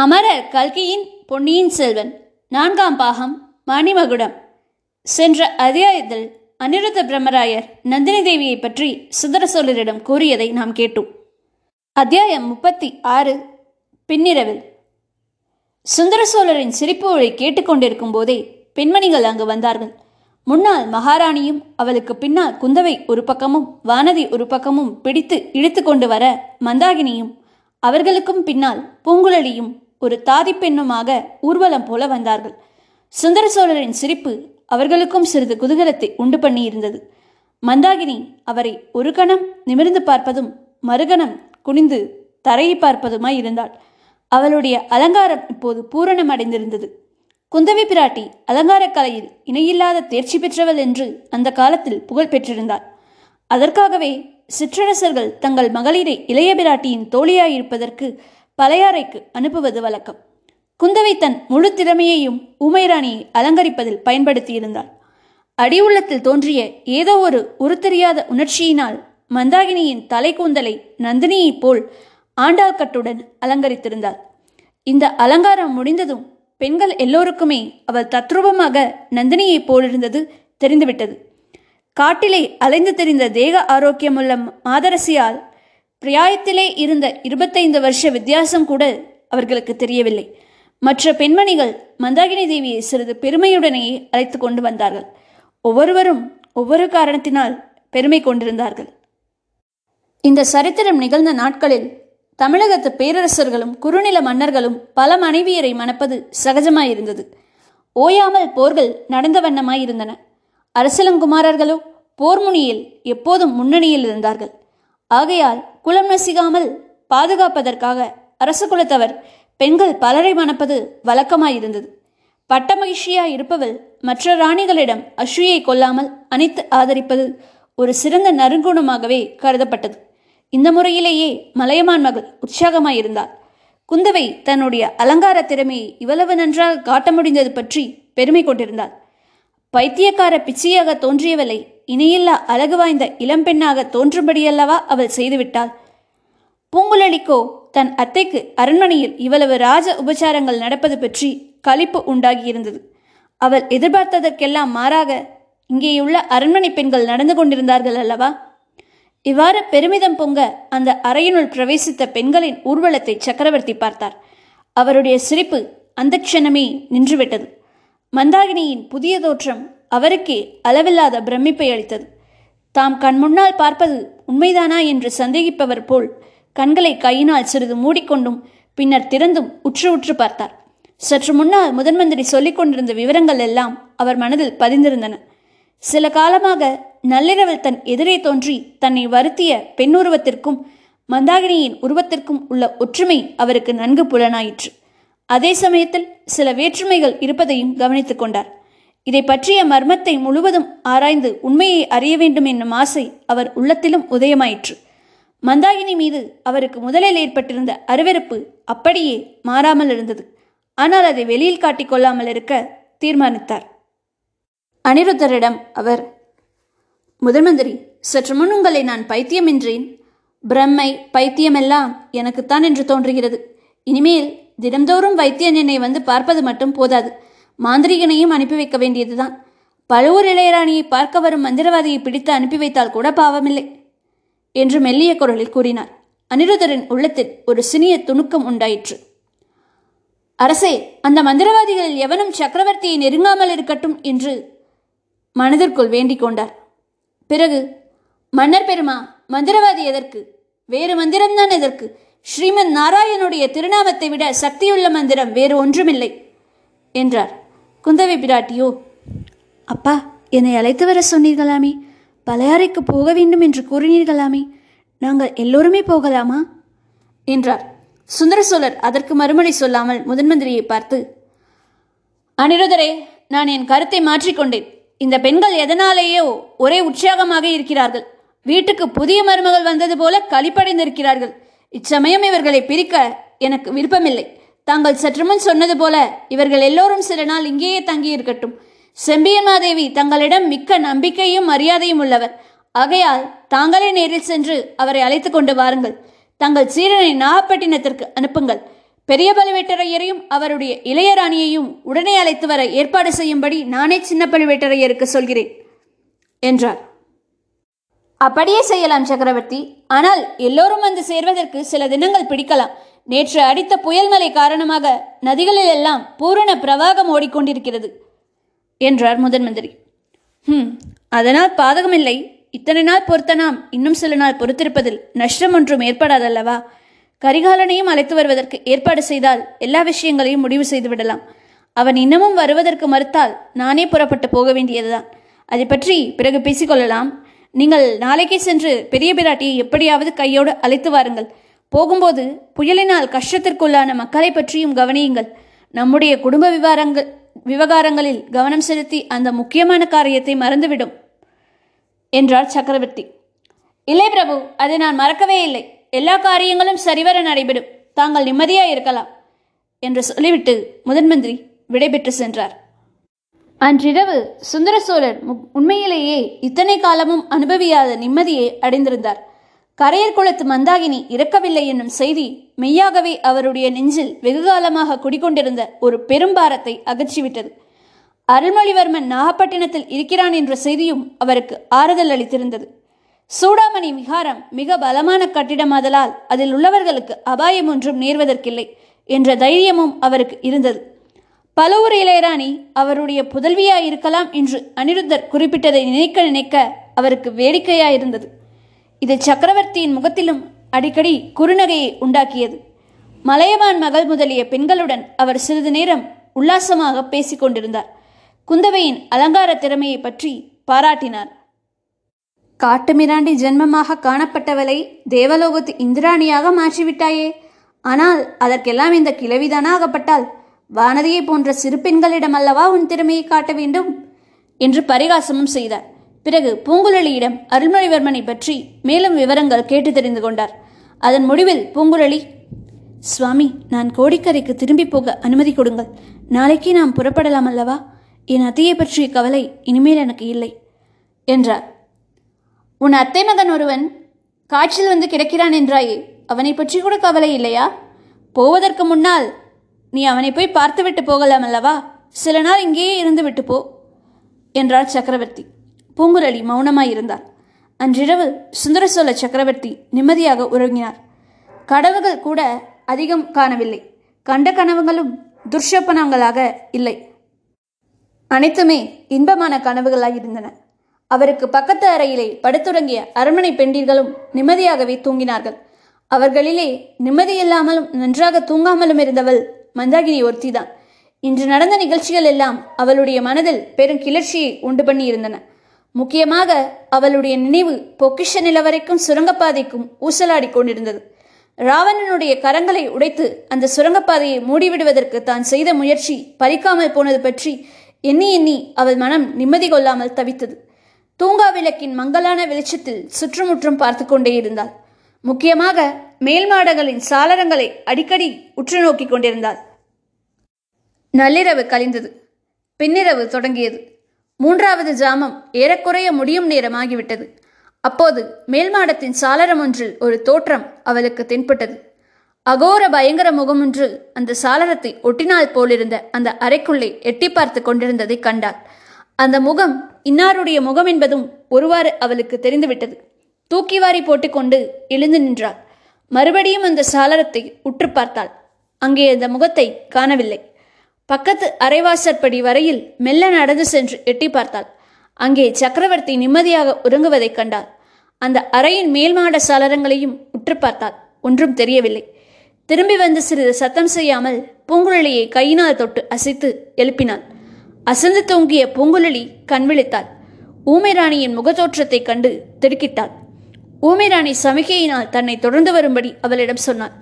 அமரர் கல்கியின் பொன்னியின் செல்வன் நான்காம் பாகம் மணிமகுடம். சென்ற அத்தியாயத்தில் அனிருத்த பிரம்மராயர் நந்தினி தேவியை பற்றி சுந்தர சோழரிடம் கூறியதை நாம் கேட்டோம். அத்தியாயம் முப்பத்தி ஆறு பின்னிரவில். சுந்தர சோழரின் சிரிப்பு ஒளி கேட்டுக்கொண்டிருக்கும் போதே பெண்மணிகள் அங்கு வந்தார்கள். முன்னால் மகாராணியும் அவளுக்கு பின்னால் குந்தவை ஒரு பக்கமும் வானதி ஒரு பக்கமும் பிடித்து இழுத்து கொண்டு வர மந்தாகினியும் அவர்களுக்கும் பின்னால் பூங்குழலியும் ஒரு தாதி பெண்ணுமாக ஊர்வலம் போல வந்தார்கள். சுந்தர சோழரின் சிரிப்பு அவர்களுக்கும் சிறிது குதூகலத்தை உண்டு பண்ணி இருந்தது. மந்தாகினி அவரை ஒரு கணம் நிமிர்ந்து பார்ப்பதும் மறுகணம் குனிந்து தரையை பார்ப்பதுமாய் இருந்தாள். அவளுடைய அலங்காரம் இப்போது பூரணம் அடைந்திருந்தது. குந்தவி பிராட்டி அலங்காரக் கலையில் இணையில்லாத தேர்ச்சி பெற்றவள் என்று அந்த காலத்தில் புகழ் பெற்றிருந்தாள். அதற்காகவே சிற்றரசர்கள் தங்கள் மகளிரை இளைய பிராட்டியின் தோழியாயிருப்பதற்கு பழையாறைக்கு அனுப்புவது வழக்கம். குந்தவை தன் முழு திறமையையும் உமைராணியை அலங்கரிப்பதில் பயன்படுத்தியிருந்தாள். அடி உள்ளத்தில் தோன்றிய ஏதோ ஒரு உருத்தெரியாத உணர்ச்சியினால் மந்தாகினியின் தலை கூந்தலை நந்தினியைப் போல் ஆண்டாள் கட்டுடன் அலங்கரித்திருந்தாள். இந்த அலங்காரம் முடிந்ததும் பெண்கள் எல்லோருக்குமே அவள் தத்ரூபமாக நந்தினியைப் போலிருந்தது தெரிந்துவிட்டது. காட்டிலே அலைந்து தெரிந்த தேக ஆரோக்கியமுள்ள மாதரசியால் பிரியாயத்திலே இருந்த இருபத்தைந்து வருஷ வித்தியாசம் கூட அவர்களுக்கு தெரியவில்லை. மற்ற பெண்மணிகள் மந்தாகினி தேவியை சிறிது பெருமையுடனேயே அழைத்து கொண்டு வந்தார்கள். ஒவ்வொருவரும் ஒவ்வொரு காரணத்தினால் பெருமை கொண்டிருந்தார்கள். இந்த சரித்திரம் நிகழ்ந்த நாட்களில் தமிழகத்து பேரரசர்களும் குறுநில மன்னர்களும் பல மனைவியரை மணப்பது சகஜமாயிருந்தது. ஓயாமல் போர்கள் நடந்த வண்ணமாயிருந்தன. அரசலங்குமாரர்களோ போர்முனியில் எப்போதும் முன்னணியில் இருந்தார்கள். ஆகையால் குலம் நசிகாமல் பாதுகாப்பதற்காக அரச குலத்தவர் பெண்கள் பலரை மணப்பது வழக்கமாயிருந்தது. பட்ட மகிழ்ச்சியாய் இருப்பவள் மற்ற ராணிகளிடம் அஸ்வியை கொல்லாமல் அனைத்து ஆதரிப்பது ஒரு சிறந்த நறுங்குணமாகவே கருதப்பட்டது. இந்த முறையிலேயே மலையமான் மகள் உற்சாகமாயிருந்தாள். குந்தவை தன்னுடைய அலங்கார திறமையை இவ்வளவு நன்றாக காட்ட முடிந்தது பற்றி பெருமை கொண்டிருந்தாள். பைத்தியக்கார பிச்சையாக தோன்றியவளை இணையில்லா அழகு வாய்ந்த இளம்பெண்ணாக தோன்றும்படியல்லவா அவள் செய்துவிட்டாள்? பூங்குழலிக்கோ தன் அத்தைக்கு அரண்மனையில் இவ்வளவு ராஜ உபச்சாரங்கள் நடப்பது பற்றி களிப்பு உண்டாகியிருந்தது. அவள் எதிர்பார்த்ததற்கெல்லாம் மாறாக இங்கேயுள்ள அரண்மனை பெண்கள் நடந்து கொண்டிருந்தார்கள் அல்லவா? இவ்வாறு பெருமிதம் பொங்க அந்த அறையினுள் பிரவேசித்த பெண்களின் ஊர்வலத்தை சக்கரவர்த்தி பார்த்தார். அவருடைய சிரிப்பு அந்த க்ஷணமே நின்றுவிட்டது. மந்தாகினியின் புதிய தோற்றம் அவருக்கே அளவில்லாத பிரமிப்பை அளித்தது. தாம் கண் முன்னால் பார்ப்பது உண்மைதானா என்று சந்தேகிப்பவர் போல் கண்களை கையினால் சிறிது மூடிக்கொண்டும் பின்னர் திறந்தும் உற்று உற்று பார்த்தார். சற்று முன்னால் முதன் மந்திரி சொல்லிக் கொண்டிருந்த விவரங்கள் எல்லாம் அவர் மனதில் பதிந்திருந்தன. சில காலமாக நள்ளிரவில் தன் எதிரே தோன்றி தன்னை வருத்திய பெண்ணுருவத்திற்கும் மந்தாகினியின் உருவத்திற்கும் உள்ள ஒற்றுமை அவருக்கு நன்கு புலனாயிற்று. அதே சமயத்தில் சில வேற்றுமைகள் இருப்பதையும் கவனித்துக் கொண்டார். இதை பற்றிய மர்மத்தை முழுவதும் ஆராய்ந்து உண்மையை அறிய வேண்டும் என்னும் ஆசை அவர் உள்ளத்திலும் உதயமாயிற்று. மந்தாகினி மீது அவருக்கு முதலில் ஏற்பட்டிருந்த அருவெறுப்பு அப்படியே மாறாமல் இருந்தது. ஆனால் அதை வெளியில் காட்டிக்கொள்ளாமல் இருக்க தீர்மானித்தார். அனிருத்தரிடம் அவர் முதன்மந்திரி சற்று முன் உங்களை நான் பைத்தியம் என்றேன். பிரம்மை பைத்தியமெல்லாம் எனக்குத்தான் என்று தோன்றுகிறது. இனிமேல் தினம்தோறும் வைத்தியன் என்னை வந்து பார்ப்பது மட்டும் போதாது. மாந்திரிகனையும் அனுப்பி வைக்க வேண்டியதுதான். பழுவூர் இளையராணியை பார்க்க வரும் மந்திரவாதியை பிடித்து அனுப்பி வைத்தால் கூட பாவமில்லை என்று மெல்லிய குரலில் கூறினார். அனிருதரின் உள்ளத்தில் ஒரு சினிய துணுக்கம் உண்டாயிற்று. அரசே அந்த மந்திரவாதிகளில் எவனும் சக்கரவர்த்தியை நெருங்காமல் இருக்கட்டும் என்று மனதிற்குள் வேண்டிக் கொண்டார். பிறகு மன்னர் பெருமா மந்திரவாதி எதற்கு? வேறு மந்திரம்தான் எதற்கு? ஸ்ரீமன் நாராயணுடைய திருநாமத்தை விட சக்தியுள்ள மந்திரம் வேறு ஒன்றுமில்லை என்றார். குந்தவை பிராட்டியோ அப்பா என்னை அழைத்து வர சொன்னீர்களாமே. பழையாறைக்கு போக வேண்டும் என்று கூறினீர்களாமே. நாங்கள் எல்லோருமே போகலாமா? என்றார். சுந்தர சோழர் அதற்கு மறுமொழி சொல்லாமல் முதன்மந்திரியை பார்த்து அனிருதரே நான் என் கருத்தை மாற்றிக்கொண்டேன் இந்த பெண்கள் எதனாலேயோ ஒரே உற்சாகமாக இருக்கிறார்கள். வீட்டுக்கு புதிய மருமகள் வந்தது போல களிப்படைந்திருக்கிறார்கள் இச்சமயம் இவர்களை பிரிக்க எனக்கு விருப்பமில்லை. தாங்கள் சற்று முன் சொன்னது போல இவர்கள் எல்லோரும் சில நாள் இங்கேயே தங்கியிருக்கட்டும். செம்பியன்மாதேவி தங்களிடம் மிக்க நம்பிக்கையும் மரியாதையும் உள்ளவர். ஆகையால் தாங்களே நேரில் சென்று அவரை அழைத்து கொண்டு வாருங்கள். தங்கள் சீரனை நாகப்பட்டினத்திற்கு அனுப்புங்கள். பெரிய பழுவேட்டரையரையும் அவருடைய இளையராணியையும் உடனே அழைத்து வர ஏற்பாடு செய்யும்படி நானே சின்ன பழுவேட்டரையருக்கு சொல்கிறேன் என்றார். அப்படியே செய்யலாம் சக்கரவர்த்தி. ஆனால் எல்லோரும் வந்து சேர்வதற்கு சில தினங்கள் பிடிக்கலாம். நேற்று அடித்த புயல் மலை காரணமாக நதிகளில் எல்லாம் பூரண பிரவாகம் ஓடிக்கொண்டிருக்கிறது என்றார் முதன் மந்திரி. ஹம் அதனால் பாதகமில்லை. இத்தனை நாள் பொறுத்த நாம் இன்னும் சில நாள் பொறுத்திருப்பதில் நஷ்டம் ஒன்றும் ஏற்படாதல்லவா? கரிகாலனையும் அழைத்து வருவதற்கு ஏற்பாடு செய்தால் எல்லா விஷயங்களையும் முடிவு செய்து விடலாம். அவன் இன்னமும் வருவதற்கு மறுத்தால் நானே புறப்பட்டு போக வேண்டியதுதான். அதை பற்றி பிறகு பேசிக்கொள்ளலாம். நீங்கள் நாளைக்கே சென்று பெரிய பிராட்டியை எப்படியாவது கையோடு அழைத்து வாருங்கள். போகும்போது புயலினால் கஷ்டத்திற்குள்ளான மக்களை பற்றியும் கவனியுங்கள். நம்முடைய குடும்ப விவகாரங்கள் விவகாரங்களில் கவனம் செலுத்தி அந்த முக்கியமான காரியத்தை மறந்துவிடும் என்றார் சக்கரவர்த்தி. இல்லை பிரபு அதை நான் மறக்கவே இல்லை. எல்லா காரியங்களும் சரிவர நடைபெறும். தாங்கள் நிம்மதியாக இருக்கலாம் என்று சொல்லிவிட்டு முதன்மந்திரி விடைபெற்று சென்றார். அன்றிரவு சுந்தர சோழர் உண்மையிலேயே இத்தனை காலமும் அனுபவியாத நிம்மதியை அடைந்திருந்தார். கரையர் குளத்து மந்தாகினி இறக்கவில்லை என்னும் செய்தி மெய்யாகவே அவருடைய நெஞ்சில் வெகுகாலமாக குடிகொண்டிருந்த ஒரு பெரும்பாரத்தை அகற்றிவிட்டது. அருள்மொழிவர்மன் நாகப்பட்டினத்தில் இருக்கிறான் என்ற செய்தியும் அவருக்கு ஆறுதல் அளித்திருந்தது. சூடாமணி விகாரம் மிக பலமான கட்டிடமாதலால் அதில் உள்ளவர்களுக்கு அபாயம் ஒன்றும் நேர்வதற்கில்லை என்ற தைரியமும் அவருக்கு இருந்தது. பலவூர் இளையராணி அவருடைய புதல்வியாய் இருக்கலாம் என்று அனிருத்தர் குறிப்பிட்டதை நினைக்க நினைக்க அவருக்கு வேடிக்கையாயிருந்தது. இது சக்கரவர்த்தியின் முகத்திலும் அடிக்கடி குறுநகையை உண்டாக்கியது. மலையவான் மகள் முதலிய பெண்களுடன் அவர் சிறிது நேரம் உல்லாசமாக பேசிக் கொண்டிருந்தார். குந்தவையின் அலங்கார திறமையை பற்றி பாராட்டினார். காட்டுமிராண்டி ஜென்மமாக காணப்பட்டவளை தேவலோகத்து இந்திராணியாக மாற்றிவிட்டாயே. ஆனால் அதற்கெல்லாம் இந்த கிழவிதானா ஆகப்பட்டால் வானதியை போன்ற சிறு பெண்களிடம் அல்லவா உன் திறமையை காட்ட வேண்டும்? என்று பரிகாசமும் செய்தார். பிறகு பூங்குழலியிடம் அருள்மொழிவர்மனை பற்றி மேலும் விவரங்கள் கேட்டு தெரிந்து கொண்டார். அதன் முடிவில் பூங்குழலி சுவாமி நான் கோடிக்கரைக்கு திரும்பி போக அனுமதி கொடுங்கள். நாளைக்கே நாம் புறப்படலாம் அல்லவா? என் அத்தையை பற்றிய கவலை இனிமேல் எனக்கு இல்லை என்றார். உன் அத்தை மகன் ஒருவன் காய்ச்சல் வந்து கிடக்கிறான் என்றாயே அவனை பற்றி கூட கவலை இல்லையா? போவதற்கு முன்னால் நீ அவனை போய் பார்த்துவிட்டு போகலாம் அல்லவா? சில நாள் இங்கேயே இருந்து விட்டு போ என்றார் சக்கரவர்த்தி. பூங்குழலி மௌனமாயிருந்தார் அன்றிரவு சுந்தர சோழ சக்கரவர்த்தி நிம்மதியாக உறங்கினார். கனவுகள் கூட அதிகம் காணவில்லை. கண்ட கனவுகளும் துர்ஷப்பனங்களாக இல்லை. அனைத்துமே இன்பமான கனவுகளாக இருந்தன அவருக்கு பக்கத்து அறையிலே படுத்துறங்கிய அரண்மனை பெண்டிர்களும் நிம்மதியாகவே தூங்கினார்கள். அவர்களிலே நிம்மதியில்லாமலும் நன்றாக தூங்காமலும் இருந்தவள் மந்தாகினி ஒருத்திதான். இன்று நடந்த நிகழ்ச்சிகள் எல்லாம் அவளுடைய மனதில் பெரும் கிளர்ச்சியை உண்டு பண்ணி இருந்தன முக்கியமாக அவளுடைய நினைவு பொக்கிஷ நிலவரைக்கும் சுரங்கப்பாதைக்கும் ஊசலாடி கொண்டிருந்தது. ராவணனுடைய கரங்களை உடைத்து அந்த சுரங்கப்பாதையை மூடிவிடுவதற்கு தான் செய்த முயற்சி பலிக்காமல் போனது பற்றி எண்ணி எண்ணி அவள் மனம் நிம்மதி கொள்ளாமல் தவித்தது. தூங்கா விளக்கின் மங்கலான வெளிச்சத்தில் சுற்றுமுற்றும் பார்த்து கொண்டே இருந்தாள். முக்கியமாக மேல் மாடங்களின் சாளரங்களை அடிக்கடி உற்று நோக்கி கொண்டிருந்தாள். நள்ளிரவு கழிந்தது. பின்னிரவு தொடங்கியது. மூன்றாவது ஜாமம் ஏறக்குறைய முடியும் நேரமாகிவிட்டது. அப்போது மேல் மாடத்தின் சாளரம் ஒன்றில் ஒரு தோற்றம் அவளுக்கு தென்பட்டது. அகோர பயங்கர முகமொன்று அந்த சாளரத்தை ஒட்டினால் போலிருந்த அந்த அறைக்குள்ளே எட்டி பார்த்து கொண்டிருந்ததை கண்டாள். அந்த முகம் இன்னாருடைய முகம் என்பதும் ஒருவாறு அவளுக்கு தெரிந்துவிட்டது. தூக்கி வாரி போட்டுக்கொண்டு எழுந்து நின்றாள். மறுபடியும் அந்த சாளரத்தை உற்று பார்த்தாள். அங்கே அந்த முகத்தை காணவில்லை. பக்கத்து அரைவாசற்படி வரையில் மெல்ல நடந்து சென்று எட்டி பார்த்தாள். அங்கே சக்கரவர்த்தி நிம்மதியாக உறங்குவதைக் கண்டாள். அந்த அறையின் மேல்மாட சலரங்களையும் உற்று பார்த்தாள். ஒன்றும் தெரியவில்லை. திரும்பி வந்து சிறிது சத்தம் செய்யாமல் பூங்குழலியை கையினால் தொட்டு அசைத்து எழுப்பினாள். அசந்து தூங்கிய பூங்குழலி கண்விழித்தாள் ஊமைராணியின் ஊமை ராணியின் முகத்தோற்றத்தைக் கண்டு திடுக்கிட்டாள். ஊமைராணி சமிகையினால் தன்னை தொடர்ந்து வரும்படி அவளிடம் சொன்னாள்.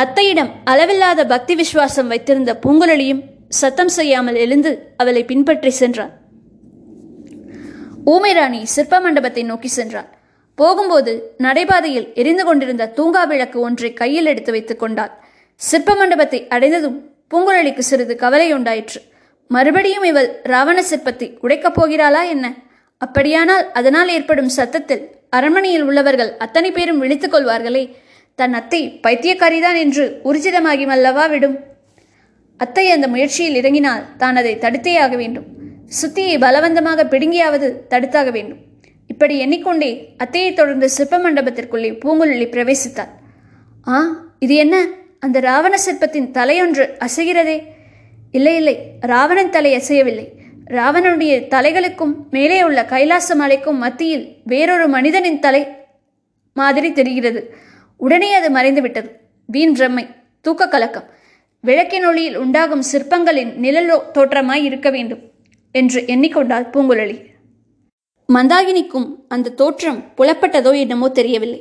அத்தையிடம் அளவில்லாத பக்தி விசுவாசம் வைத்திருந்த பூங்குழலியும் சத்தம் செய்யாமல் எழுந்து அவளை பின்பற்றி சென்றான். ஊமை ராணி சிற்ப மண்டபத்தை நோக்கி சென்றாள். போகும்போது நடைபாதையில் எரிந்து கொண்டிருந்த தூங்கா விளக்கு ஒன்றை கையில் எடுத்து வைத்துக் கொண்டாள். சிற்ப மண்டபத்தை அடைந்ததும் பூங்குழலிக்கு சிறிது கவலை உண்டாயிற்று. மறுபடியும் இவள் ராவண சிற்பத்தை உடைக்கப் போகிறாளா என்ன? அப்படியானால் அதனால் ஏற்படும் சத்தத்தில் அரண்மனையில் உள்ளவர்கள் அத்தனை பேரும் விழித்துக் கொள்வார்களே. தன் அத்தை பைத்தியக்காரிதான் என்று ஊர்ஜிதமாகி மல்லவா விடும்? அத்தை அந்த முயற்சியில் இறங்கினால் தான் அதை தடுத்தே ஆக வேண்டும். சுத்தியை பலவந்தமாக பிடுங்கியாவது தடுத்தாக வேண்டும். இப்படி எண்ணிக்கொண்டே அத்தையை தொடர்ந்து சிற்ப மண்டபத்திற்குள்ளே பூங்குழலி பிரவேசித்தார் ஆ இது என்ன? அந்த ராவண சிற்பத்தின் தலையொன்று அசைகிறதே? இல்லை இல்லை. ராவணன் தலை அசையவில்லை. ராவணனுடைய தலைகளுக்கும் மேலே உள்ள கைலாச மலைக்கும் மத்தியில் வேறொரு மனிதனின் தலை மாதிரி தெரிகிறது. உடனே அது மறைந்து விட்டது வீண் பிரம்மை. தூக்க கலக்கம். விளக்கின் ஒளியில் உண்டாகும் சிற்பங்களின் நிழல் தோற்றமாய் இருக்க வேண்டும் என்று எண்ணிக்கொண்டாள் பூங்குழலி. மந்தாகினிக்கும் அந்த தோற்றம் புலப்பட்டதோ என்னமோ தெரியவில்லை.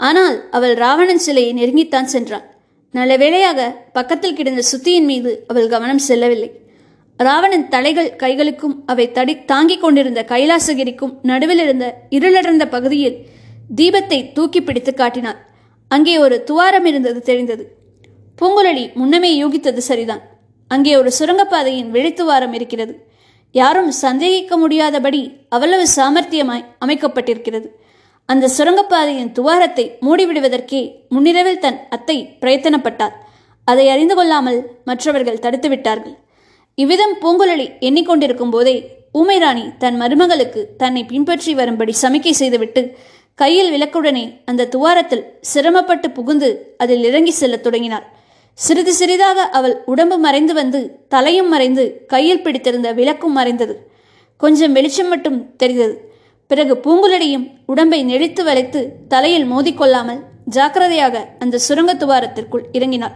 ஆனால் அவள் ராவணன் சிலையை நெருங்கித்தான் சென்றாள். நல்ல வேளையாக பக்கத்தில் கிடந்த சுத்தியின் மீது அவள் கவனம் செல்லவில்லை. ராவணன் தலைகள் கைகளுக்கும் அவை தடி தாங்கிக் கொண்டிருந்த கைலாசகிரிக்கும் நடுவில் இருந்த இருளடர்ந்த பகுதியில் தீபத்தை தூக்கி பிடித்து காட்டினாள். அங்கே ஒரு துவாரம் இருந்தது தெரிந்தது. பூங்குழலி முன்னமே யூகித்தது சரிதான். அங்கே ஒரு சுரங்கப்பாதையின் வெளித்துவாரம் இருக்கிறது. யாரும் சந்தேகிக்க முடியாதபடி அவ்வளவு சாமர்த்தியமாய் அமைக்கப்பட்டிருக்கிறது. அந்த சுரங்கப்பாதையின் துவாரத்தை மூடிவிடுவதற்கே முன்னிரவில் தன் அத்தை பிரயத்தனப்பட்டாள். அதை அறிந்து கொள்ளாமல் மற்றவர்கள் தடுத்துவிட்டார்கள் இவ்விதம் பூங்குழலி எண்ணிக்கொண்டிருக்கும் போதே ஊமைராணி தன் மருமகளுக்கு தன்னை பின்பற்றி வரும்படி சமிக்கை செய்துவிட்டு கையில் விளக்குடனே அந்த துவாரத்தில் சிரமப்பட்டு புகுந்து அதில் இறங்கி செல்லத் தொடங்கினார் சிறிது சிறிதாக அவள் உடம்பு மறைந்து வந்து தலையும் மறைந்து கையில் பிடித்திருந்த விளக்கும் மறைந்தது. கொஞ்சம் வெளிச்சம் மட்டும் தெரிந்தது. பிறகு பூங்குழலியும் உடம்பை நெளித்து வளைத்து தலையில் மோதிக்கொள்ளாமல் ஜாக்கிரதையாக அந்த சுரங்க துவாரத்திற்குள் இறங்கினாள்.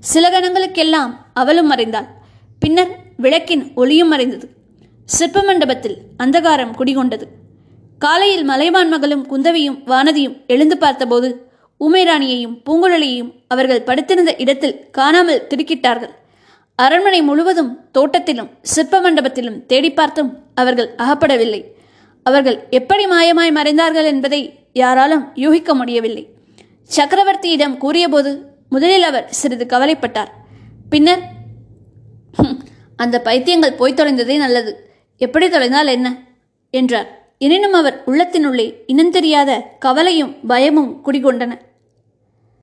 சில கணங்களுக்கெல்லாம் அவளும் மறைந்தாள். பின்னர் விளக்கின் ஒளியும் மறைந்தது. சிற்ப மண்டபத்தில் அந்தகாரம் குடிகொண்டது. காலையில் மலைவான் மகளும் குந்தவியும் வானதியும் எழுந்து பார்த்தபோது உமைராணியையும் பூங்குழலியையும் அவர்கள் படுத்திருந்த இடத்தில் காணாமல் திடுக்கிட்டார்கள். அரண்மனை முழுவதும் தோட்டத்திலும் சிற்ப மண்டபத்திலும் தேடி பார்த்தும் அவர்கள் அகப்படவில்லை. அவர்கள் எப்படி மாயமாய் மறைந்தார்கள் என்பதை யாராலும் யூகிக்க முடியவில்லை. சக்கரவர்த்தியிடம் கூறியபோது முதலில் அவர் சிறிது கவலைப்பட்டார். பின்னர் அந்த பைத்தியங்கள் போய் தொலைந்ததே நல்லது. எப்படி தொலைந்தால் என்ன? என்றார். எனினும் அவர் உள்ளத்தினுள்ளே இனந்தெரியாத கவலையும் பயமும் குடிகொண்டன.